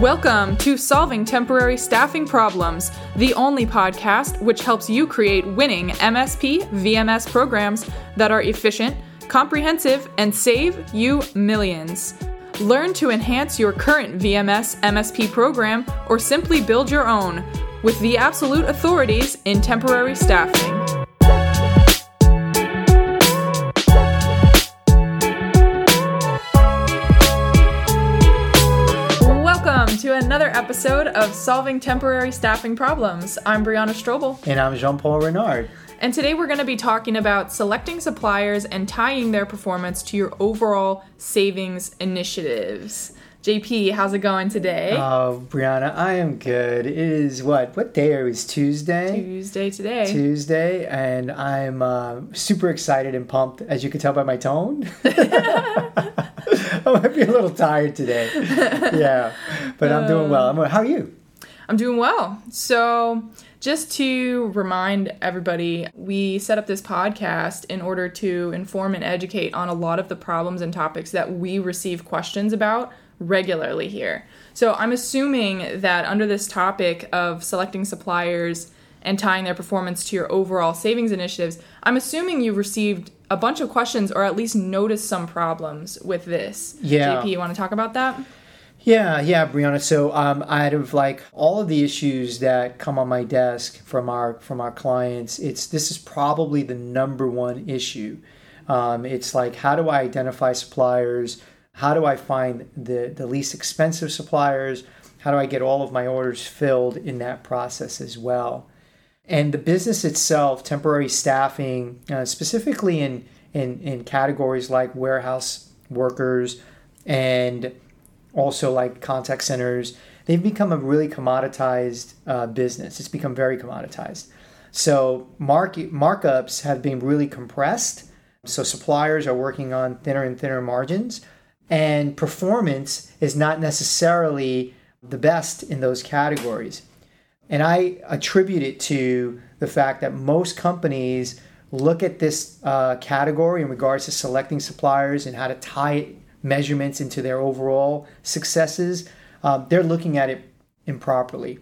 Welcome to Solving Temporary Staffing Problems, the only podcast which helps you create winning MSP VMS programs that are efficient, comprehensive, and save you millions. Learn to enhance your current VMS MSP program or simply build your own with the absolute authorities in temporary staffing. Episode of Solving Temporary Staffing Problems. I'm Brianna Strobel. And I'm Jean Paul Renard. And today we're going to be talking about selecting suppliers and tying their performance to your overall savings initiatives. JP, how's it going today? Oh, Brianna, I am good. It is what? What day are we? It's Tuesday. Tuesday today. Tuesday, and I'm uh, super excited and pumped, as you can tell by my tone. I might be a little tired today. Yeah, but I'm doing well. I'm, uh, how are you? I'm doing well. So, just to remind everybody, we set up this podcast in order to inform and educate on a lot of the problems and topics that we receive questions about regularly here. So I'm assuming that under this topic of selecting suppliers and tying their performance to your overall savings initiatives, I'm assuming you've received a bunch of questions or at least noticed some problems with this. Yeah. JP, you want to talk about that? Yeah, yeah, Brianna. So, um, out of like all of the issues that come on my desk from our from our clients, it's this is probably the number one issue. Um, it's like how do I identify suppliers? How do I find the, the least expensive suppliers? How do I get all of my orders filled in that process as well? And the business itself, temporary staffing, uh, specifically in, in, in categories like warehouse workers and also like contact centers, they've become a really commoditized uh, business. It's become very commoditized. So market markups have been really compressed. So suppliers are working on thinner and thinner margins and performance is not necessarily the best in those categories. And I attribute it to the fact that most companies look at this uh, category in regards to selecting suppliers and how to tie measurements into their overall successes. Um, they're looking at it improperly.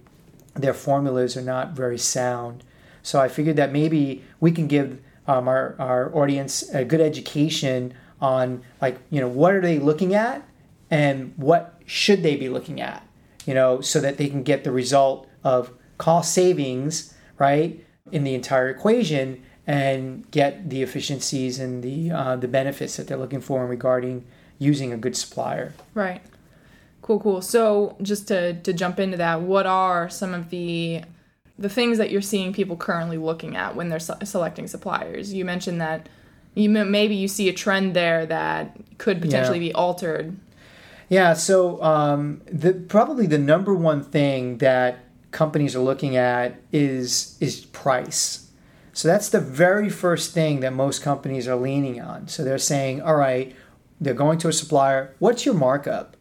Their formulas are not very sound. So I figured that maybe we can give um, our, our audience a good education on like you know what are they looking at and what should they be looking at you know so that they can get the result of cost savings right in the entire equation and get the efficiencies and the uh, the benefits that they're looking for in regarding using a good supplier right cool cool so just to to jump into that what are some of the the things that you're seeing people currently looking at when they're selecting suppliers you mentioned that you maybe you see a trend there that could potentially yeah. be altered. Yeah. So um, the probably the number one thing that companies are looking at is is price. So that's the very first thing that most companies are leaning on. So they're saying, all right, they're going to a supplier. What's your markup?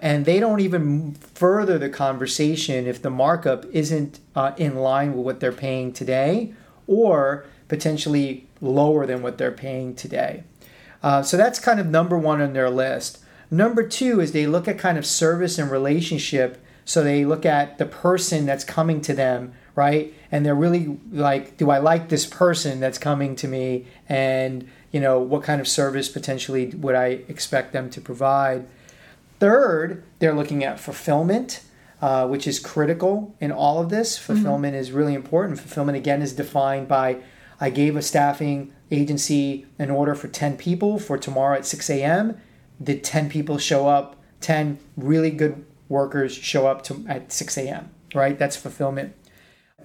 And they don't even further the conversation if the markup isn't uh, in line with what they're paying today, or potentially lower than what they're paying today. Uh, so that's kind of number one on their list. Number two is they look at kind of service and relationship. So they look at the person that's coming to them, right? And they're really like, do I like this person that's coming to me? And, you know, what kind of service potentially would I expect them to provide? Third, they're looking at fulfillment. Uh, which is critical in all of this. Mm-hmm. Fulfillment mm-hmm. is really important. Fulfillment, again, is defined by I gave a staffing agency an order for 10 people for tomorrow at 6 a.m. Did 10 people show up? 10 really good workers show up to, at 6 a.m., right? That's fulfillment.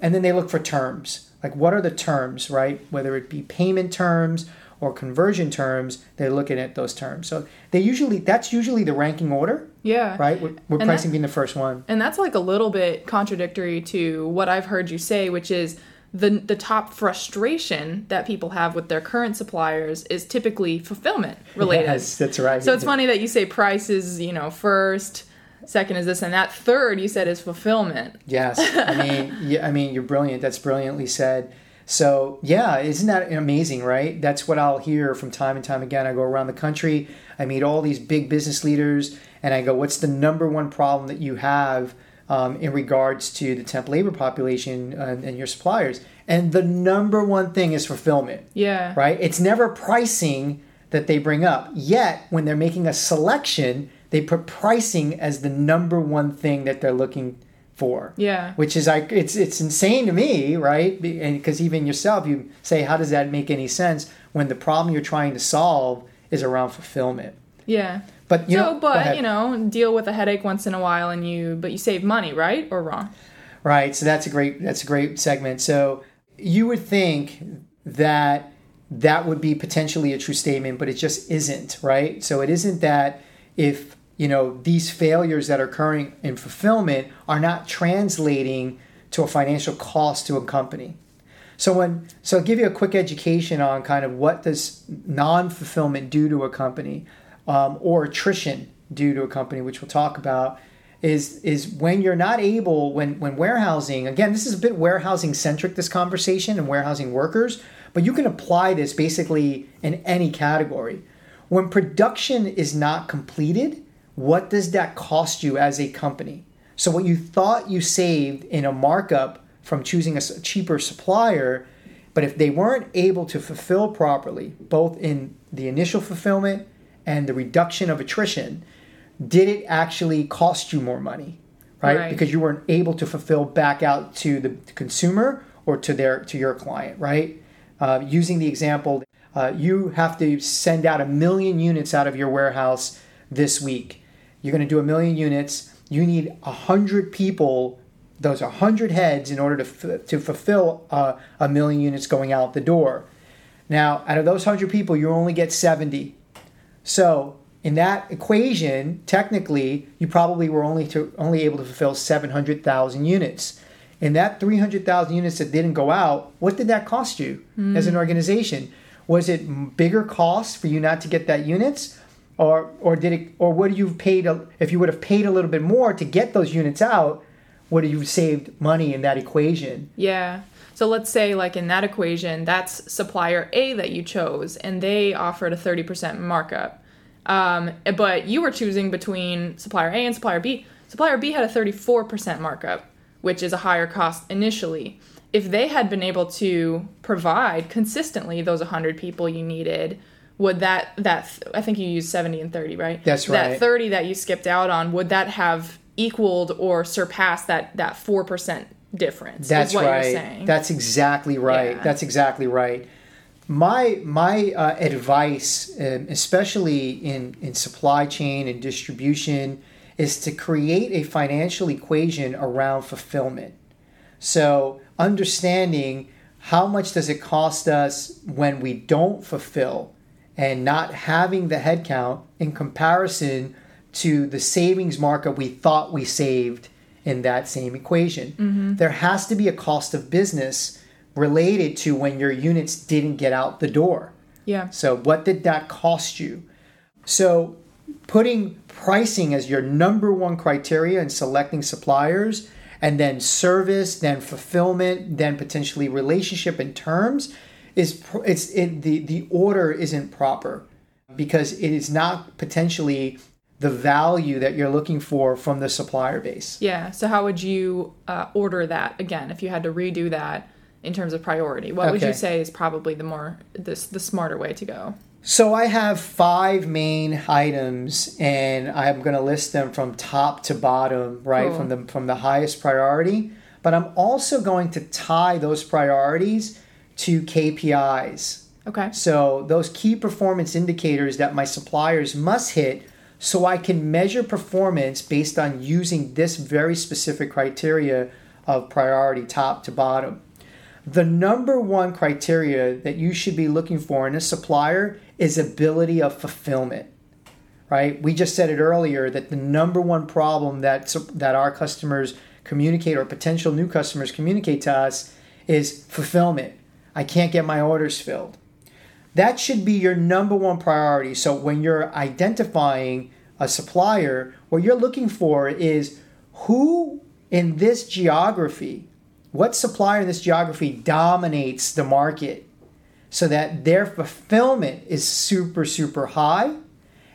And then they look for terms. Like, what are the terms, right? Whether it be payment terms or conversion terms, they're looking at those terms. So they usually, that's usually the ranking order. Yeah. Right? With, with pricing that, being the first one. And that's like a little bit contradictory to what I've heard you say, which is, the the top frustration that people have with their current suppliers is typically fulfillment related. Yes, that's right. So it's funny that you say price is, you know, first, second is this and that third you said is fulfillment. Yes. I mean, yeah, I mean, you're brilliant. That's brilliantly said. So, yeah, isn't that amazing, right? That's what I'll hear from time and time again. I go around the country, I meet all these big business leaders, and I go, What's the number one problem that you have um, in regards to the temp labor population and, and your suppliers? And the number one thing is fulfillment. Yeah. Right? It's never pricing that they bring up. Yet, when they're making a selection, they put pricing as the number one thing that they're looking for. Yeah. Which is like it's it's insane to me, right? And because even yourself, you say, how does that make any sense when the problem you're trying to solve is around fulfillment? Yeah. But you so, know, but you know, deal with a headache once in a while, and you, but you save money, right or wrong? Right. So that's a great that's a great segment. So you would think that that would be potentially a true statement, but it just isn't, right? So it isn't that if you know these failures that are occurring in fulfillment are not translating to a financial cost to a company. So when so I'll give you a quick education on kind of what does non-fulfillment do to a company um, or attrition do to a company which we'll talk about is is when you're not able when when warehousing again this is a bit warehousing centric this conversation and warehousing workers but you can apply this basically in any category. When production is not completed what does that cost you as a company? So, what you thought you saved in a markup from choosing a cheaper supplier, but if they weren't able to fulfill properly, both in the initial fulfillment and the reduction of attrition, did it actually cost you more money? Right? right. Because you weren't able to fulfill back out to the consumer or to their to your client, right? Uh, using the example, uh, you have to send out a million units out of your warehouse this week you're going to do a million units. You need a hundred people. Those are hundred heads in order to f- to fulfill uh, a million units going out the door. Now, out of those hundred people, you only get seventy. So in that equation, technically, you probably were only to only able to fulfill seven hundred thousand units. And that three hundred thousand units that didn't go out, what did that cost you mm. as an organization? Was it bigger cost for you not to get that units, or or did it or would you have paid a, if you would have paid a little bit more to get those units out would you have saved money in that equation? Yeah. So let's say like in that equation that's supplier a that you chose and they offered a 30% markup. Um, but you were choosing between supplier a and supplier b. Supplier b had a 34% markup which is a higher cost initially. If they had been able to provide consistently those 100 people you needed would that that I think you used 70 and 30, right? That's right. That 30 that you skipped out on, would that have equaled or surpassed that that 4% difference? That's right. That's exactly right. Yeah. That's exactly right. My my uh, advice, um, especially in in supply chain and distribution, is to create a financial equation around fulfillment. So understanding how much does it cost us when we don't fulfill and not having the headcount in comparison to the savings markup we thought we saved in that same equation. Mm-hmm. There has to be a cost of business related to when your units didn't get out the door. Yeah. So, what did that cost you? So, putting pricing as your number one criteria in selecting suppliers, and then service, then fulfillment, then potentially relationship and terms is it's it, the the order isn't proper because it is not potentially the value that you're looking for from the supplier base. Yeah. So how would you uh, order that again if you had to redo that in terms of priority? What okay. would you say is probably the more this the smarter way to go? So I have five main items, and I'm going to list them from top to bottom, right cool. from the from the highest priority. But I'm also going to tie those priorities to KPIs. Okay. So those key performance indicators that my suppliers must hit so I can measure performance based on using this very specific criteria of priority top to bottom. The number one criteria that you should be looking for in a supplier is ability of fulfillment. Right? We just said it earlier that the number one problem that that our customers communicate or potential new customers communicate to us is fulfillment. I can't get my orders filled. That should be your number one priority. So when you're identifying a supplier, what you're looking for is who in this geography what supplier in this geography dominates the market so that their fulfillment is super, super high.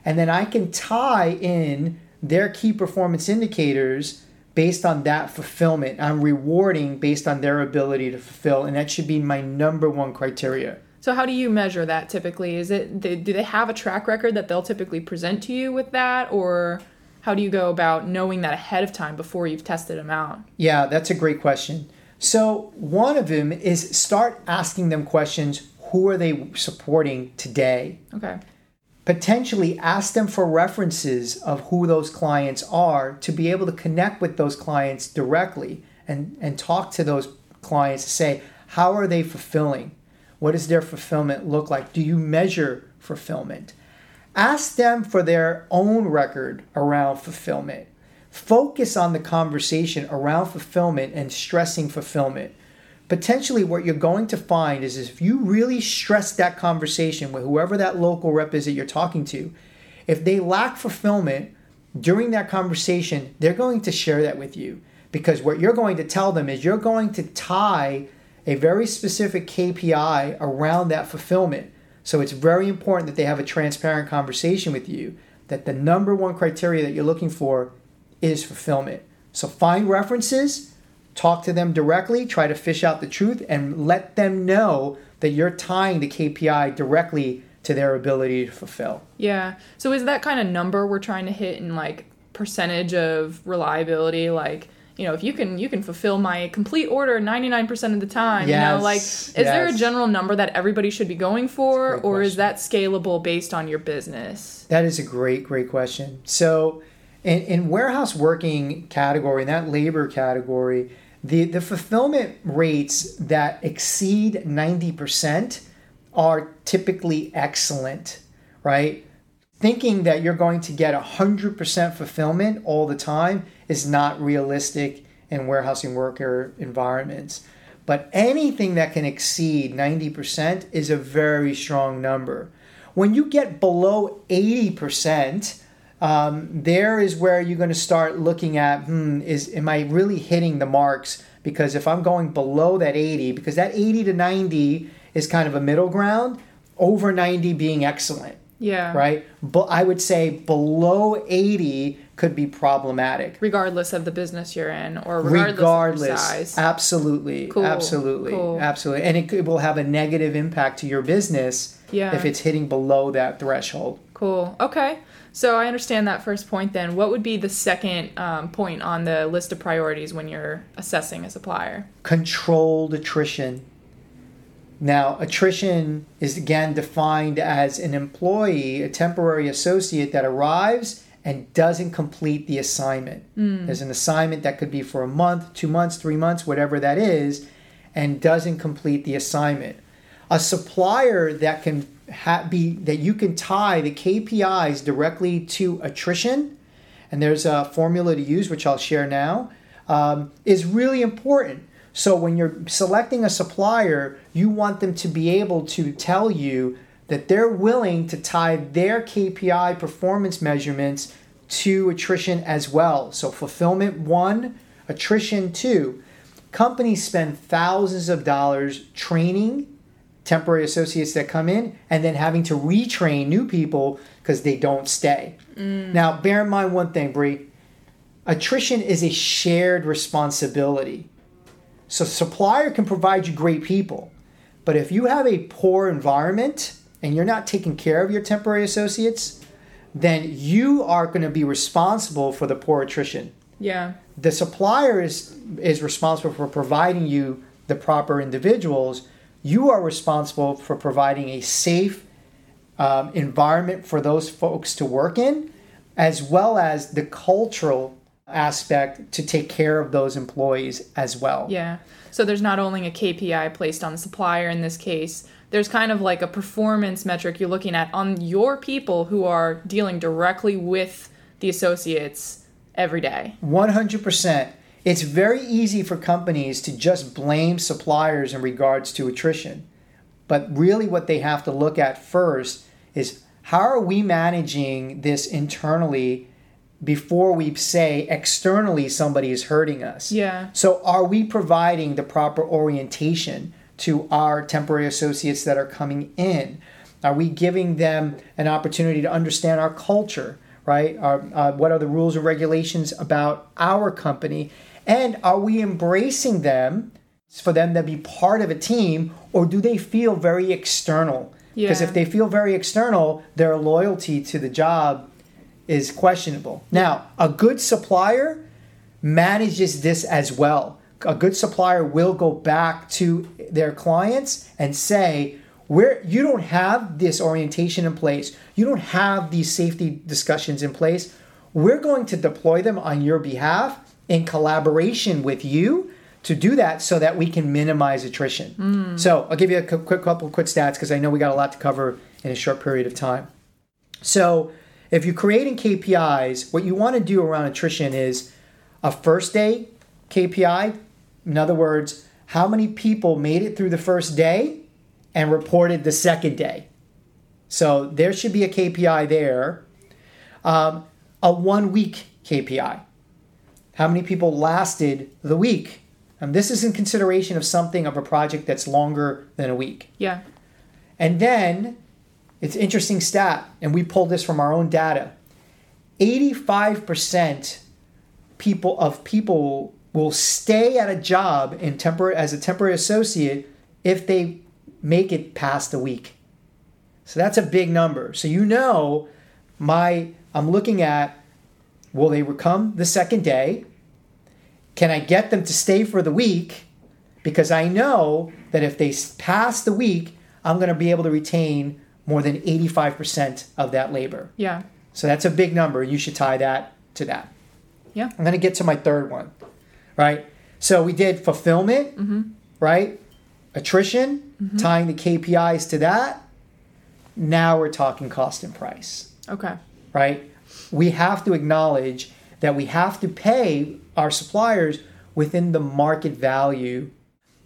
And then I can tie in their key performance indicators based on that fulfillment. I'm rewarding based on their ability to fulfill, and that should be my number one criteria. So how do you measure that typically? Is it do they have a track record that they'll typically present to you with that or how do you go about knowing that ahead of time before you've tested them out? Yeah, that's a great question. So, one of them is start asking them questions who are they supporting today? Okay. Potentially ask them for references of who those clients are to be able to connect with those clients directly and, and talk to those clients to say, how are they fulfilling? What does their fulfillment look like? Do you measure fulfillment? Ask them for their own record around fulfillment. Focus on the conversation around fulfillment and stressing fulfillment. Potentially, what you're going to find is if you really stress that conversation with whoever that local rep is that you're talking to, if they lack fulfillment during that conversation, they're going to share that with you. Because what you're going to tell them is you're going to tie a very specific KPI around that fulfillment. So it's very important that they have a transparent conversation with you that the number one criteria that you're looking for is fulfillment. So find references, talk to them directly, try to fish out the truth, and let them know that you're tying the KPI directly to their ability to fulfill. Yeah. So is that kind of number we're trying to hit in like percentage of reliability? Like, you know, if you can you can fulfill my complete order 99% of the time, yes, you know, like is yes. there a general number that everybody should be going for or question. is that scalable based on your business? That is a great great question. So in, in warehouse working category, in that labor category, the, the fulfillment rates that exceed 90% are typically excellent, right? Thinking that you're going to get 100% fulfillment all the time is not realistic in warehousing worker environments. But anything that can exceed 90% is a very strong number. When you get below 80%, um, there is where you're going to start looking at hmm, is am I really hitting the marks? Because if I'm going below that 80, because that 80 to 90 is kind of a middle ground, over 90 being excellent. Yeah. Right? But I would say below 80 could be problematic. Regardless of the business you're in or regardless, regardless of size. Absolutely. Cool. Absolutely. Cool. Absolutely. And it, it will have a negative impact to your business yeah. if it's hitting below that threshold. Cool. Okay. So I understand that first point. Then, what would be the second um, point on the list of priorities when you're assessing a supplier? Controlled attrition. Now, attrition is again defined as an employee, a temporary associate that arrives and doesn't complete the assignment. Mm. There's an assignment that could be for a month, two months, three months, whatever that is, and doesn't complete the assignment. A supplier that can ha- be that you can tie the KPIs directly to attrition, and there's a formula to use which I'll share now, um, is really important. So when you're selecting a supplier, you want them to be able to tell you that they're willing to tie their KPI performance measurements to attrition as well. So fulfillment one, attrition two. Companies spend thousands of dollars training temporary associates that come in and then having to retrain new people because they don't stay. Mm. Now, bear in mind one thing, Brie. Attrition is a shared responsibility. So supplier can provide you great people, but if you have a poor environment and you're not taking care of your temporary associates, then you are going to be responsible for the poor attrition. Yeah. The supplier is is responsible for providing you the proper individuals, you are responsible for providing a safe um, environment for those folks to work in, as well as the cultural aspect to take care of those employees as well. Yeah. So there's not only a KPI placed on the supplier in this case, there's kind of like a performance metric you're looking at on your people who are dealing directly with the associates every day. 100% it's very easy for companies to just blame suppliers in regards to attrition. But really, what they have to look at first is how are we managing this internally before we say externally somebody is hurting us. Yeah. So, are we providing the proper orientation to our temporary associates that are coming in? Are we giving them an opportunity to understand our culture, right? Our, uh, what are the rules and regulations about our company? And are we embracing them for them to be part of a team, or do they feel very external? Because Yeah. if they feel very external, their loyalty to the job is questionable. Now, a good supplier manages this as well. A good supplier will go back to their clients and say, where you don't have this orientation in place, you don't have these safety discussions in place, we're going to deploy them on your behalf in collaboration with you to do that so that we can minimize attrition. So I'll give you a quick couple quick stats because I know we got a lot to cover in a short period of time. So if you're creating KPIs, what you want to do around attrition is a first day KPI. In other words, how many people made it through the first day and reported the second day. So there should be a KPI there. Um, a one week KPI. How many people lasted the week? And this is in consideration of something of a project that's longer than a week. Yeah. And then it's an interesting stat, and we pulled this from our own data. 85% people of people will stay at a job in tempor- as a temporary associate if they make it past a week. So that's a big number. So you know my I'm looking at will they come the second day? Can I get them to stay for the week? Because I know that if they pass the week, I'm going to be able to retain more than 85% of that labor. Yeah. So that's a big number. You should tie that to that. Yeah. I'm going to get to my third one, right? So we did fulfillment, mm-hmm. right? Attrition, mm-hmm. tying the KPIs to that. Now we're talking cost and price, Okay. right? We have to acknowledge that we have to pay our suppliers within the market value.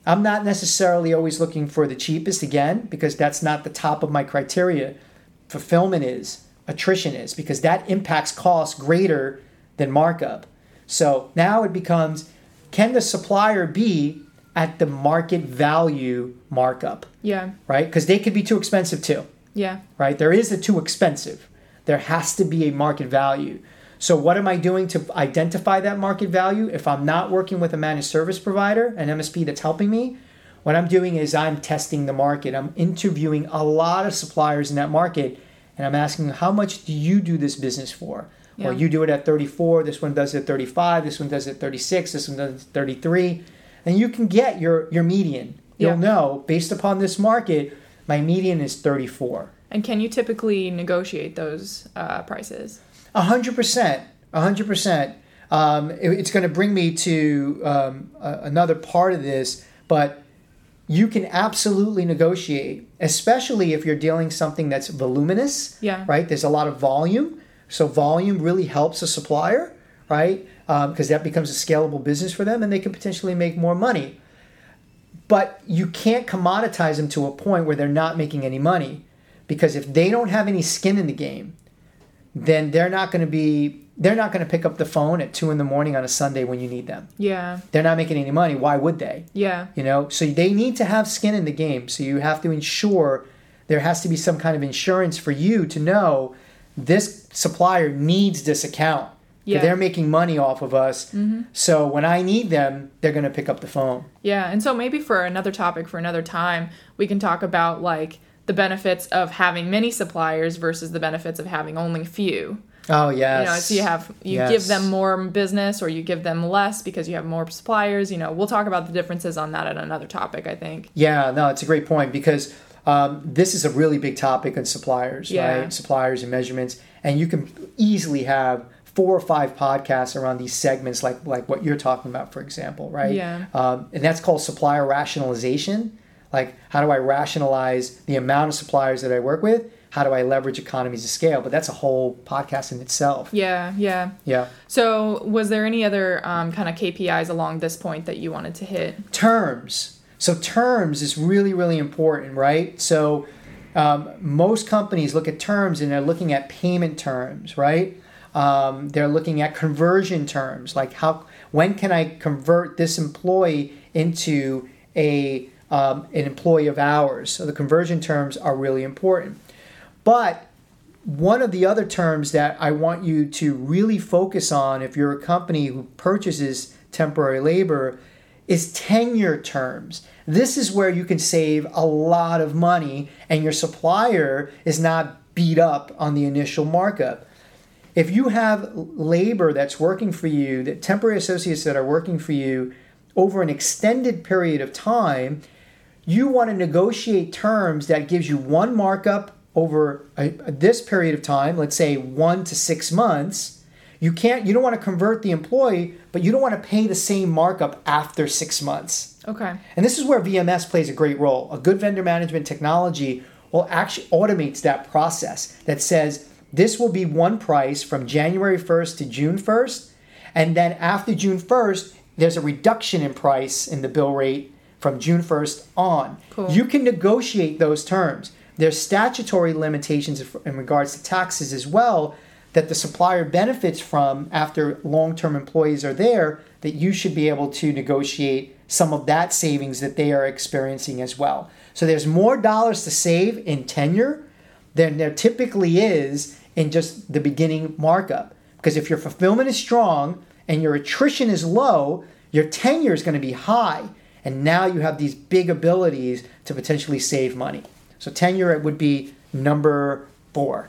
I'm not necessarily always looking for the cheapest again because that's not the top of my criteria. Fulfillment is, attrition is, because that impacts cost greater than markup. So now it becomes can the supplier be at the market value markup, Yeah. right? Because they could be too expensive too Yeah. right? There is a too expensive. There has to be a market value. So, what am I doing to identify that market value? If I'm not working with a managed service provider, an MSP that's helping me, what I'm doing is I'm testing the market. I'm interviewing a lot of suppliers in that market, and I'm asking, how much do you do this business for? Yeah. Well, you do it at 34, this one does it at 35, this one does it at 36, this one does it at 33. And you can get your, your median. You'll Yeah. know, based upon this market, my median is 34. And can you typically negotiate those uh, prices? A hundred percent, a hundred percent. Um, It's going to bring me to um, another part of this, but you can absolutely negotiate, especially if you're dealing something that's voluminous. Yeah. Right. There's a lot of volume, so volume really helps a supplier, right? Because that becomes a scalable business for them, and they can potentially make more money. But you can't commoditize them to a point where they're not making any money, because if they don't have any skin in the game, then they're not going to be they're not going to pick up the phone at two in the morning on a Sunday when you need them. Yeah. They're not making any money. Why would they? Yeah. You know, so they need to have skin in the game. So you have to ensure there has to be some kind of insurance for you to know this supplier needs this account. Yeah. They're making money off of us. Mm-hmm. So when I need them, they're going to pick up the phone. Yeah, and so maybe for another topic for another time, we can talk about like the benefits of having many suppliers versus the benefits of having only few. Oh yes. You know, so you have you Yes. give them more business or you give them less because you have more suppliers. You know, we'll talk about the differences on that at another topic. I think. Yeah, no, it's a great point because um, this is a really big topic on suppliers, Yeah. right? Suppliers and measurements, and you can easily have four or five podcasts around these segments, like like what you're talking about, for example, right? Yeah. Um, and that's called supplier rationalization. Like, how do I rationalize the amount of suppliers that I work with? How do I leverage economies of scale? But that's a whole podcast in itself. Yeah, yeah. Yeah. So, was there any other um, kind of KPIs along this point that you wanted to hit? terms. So terms is really really important, right? So um, most companies look at terms and they're looking at payment terms, right? Um, they're looking at conversion terms, like how when can I convert this employee into a um, an employee of ours. So the conversion terms are really important. But one of the other terms that I want you to really focus on if you're a company who purchases temporary labor is tenure terms. This is where you can save a lot of money and your supplier is not beat up on the initial markup. If you have labor that's working for you, that temporary associates that are working for you over an extended period of time, you want to negotiate terms that gives you one markup over a, a, this period of time, let's say 1 to 6 months you can't you don't want to convert the employee, but you don't want to pay the same markup after 6 months. Okay. And this is where VMS plays a great role. A good vendor management technology will actually automates that process that says this will be one price from January 1st to June 1st, and then after June 1st, there's a reduction in price in the bill rate from June 1st on. Cool. You can negotiate those terms. There's statutory limitations in regards to taxes as well that the supplier benefits from after long term employees are there, that you should be able to negotiate some of that savings that they are experiencing as well. So there's more dollars to save in tenure than there typically is in just the beginning markup. Because if your fulfillment is strong and your attrition is low, your tenure is going to be high. And now you have these big abilities to potentially save money. So tenure would be number four.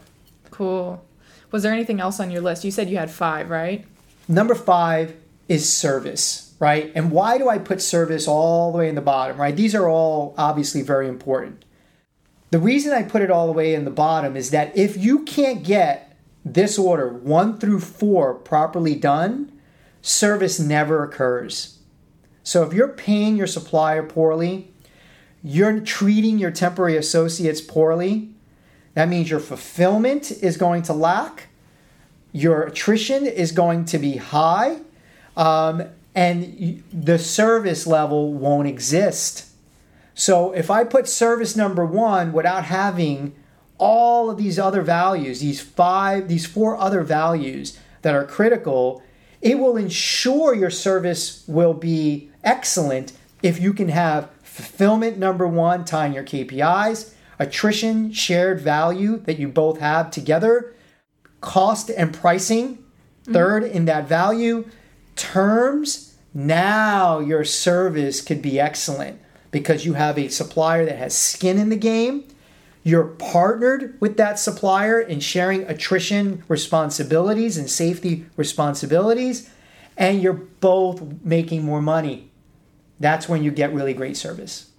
Cool. Was there anything else on your list? You said you had five, right? Number five is service, right? And why do I put service all the way in the bottom, right? These are all obviously very important. The reason I put it all the way in the bottom is that if you can't get this order one through four properly done, service never occurs. So if you're paying your supplier poorly, you're treating your temporary associates poorly, that means your fulfillment is going to lack, your attrition is going to be high, um, and the service level won't exist. So if I put service number one without having all of these other values, these five, these four other values that are critical, it will ensure your service will be excellent if you can have fulfillment number one, tying your KPIs, attrition, shared value that you both have together, cost and pricing, 3rd mm-hmm. in that value, terms. Now your service could be excellent because you have a supplier that has skin in the game. You're partnered with that supplier in sharing attrition responsibilities and safety responsibilities, and you're both making more money. That's when you get really great service.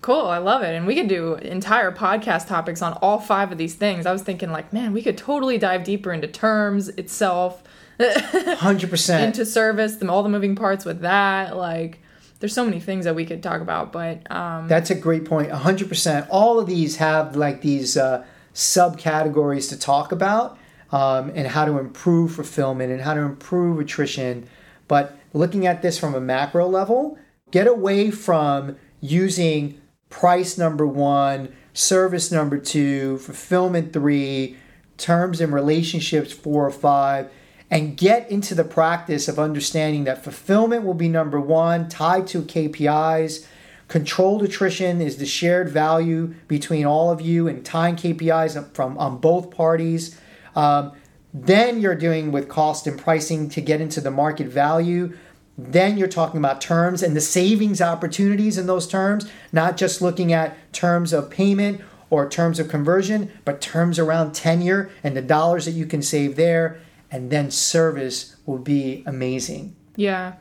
Cool, I love it. And we could do entire podcast topics on all five of these things. I was thinking, like, man, we could totally dive deeper into terms itself, 100%. into service, them all the moving parts with that. Like, there's so many things that we could talk about, but. Um, That's a great point. 100%. All of these have like these uh, subcategories to talk about um, and how to improve fulfillment and how to improve attrition. But looking at this from a macro level, get away from using price number one, service number two, fulfillment three, terms and relationships four or five, and get into the practice of understanding that fulfillment will be number one, tied to KPIs. Controlled attrition is the shared value between all of you and tying KPIs from on both parties. Um, then you're doing with cost and pricing to get into the market value. Then you're talking about terms and the savings opportunities in those terms, not just looking at terms of payment or terms of conversion, but terms around tenure and the dollars that you can save there. And then service will be amazing. Yeah.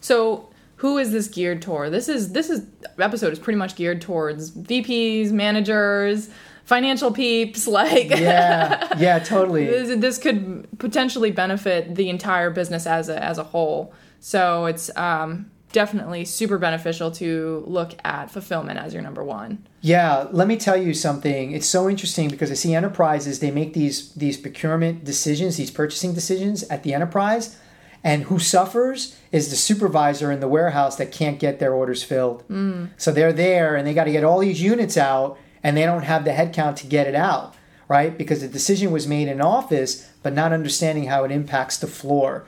So who is this geared toward? This is this is episode is pretty much geared towards VPs, managers, financial peeps like yeah yeah totally this, this, could potentially benefit the entire business as a as a whole so it's um, definitely super beneficial to look at fulfillment as your number one. Yeah, let me tell you something. It's so interesting because I see enterprises they make these these procurement decisions, these purchasing decisions at the enterprise, and who suffers is the supervisor in the warehouse that can't get their orders filled. Mm. So they're there and they got to get all these units out and they don't have the headcount to get it out. right? Because the decision was made in office, but not understanding how it impacts the floor.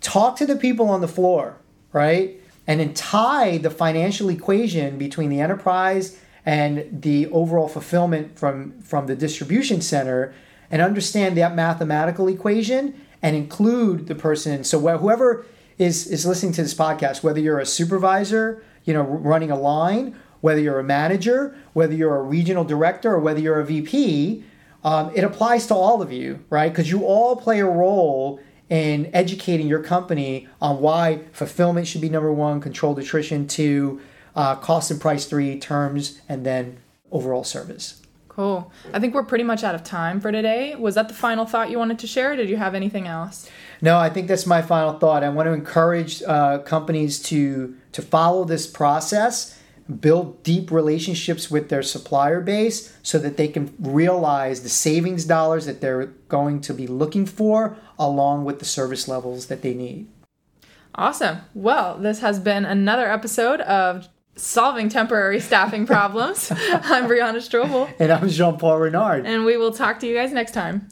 Talk to the people on the floor, right? And then tie the financial equation between the enterprise and the overall fulfillment from, from the distribution center and understand that mathematical equation and include the person. So whoever is, is listening to this podcast, whether you're a supervisor, you know, running a line, whether you're a manager, whether you're a regional director, or whether you're a VP, um, it applies to all of you, right? Because you all play a role in educating your company on why fulfillment should be number one, controlled attrition two, uh, cost and price three, terms, and then overall service. Cool. I think we're pretty much out of time for today. Was that the final thought you wanted to share? did you have anything else? No, I think that's my final thought. I want to encourage uh, companies to to follow this process, build deep relationships with their supplier base, so that they can realize the savings dollars that they're going to be looking for, along with the service levels that they need. Awesome. Well, this has been another episode of solving temporary staffing problems. I'm Brianna Strobel. And I'm Jean Paul Renard. And we will talk to you guys next time.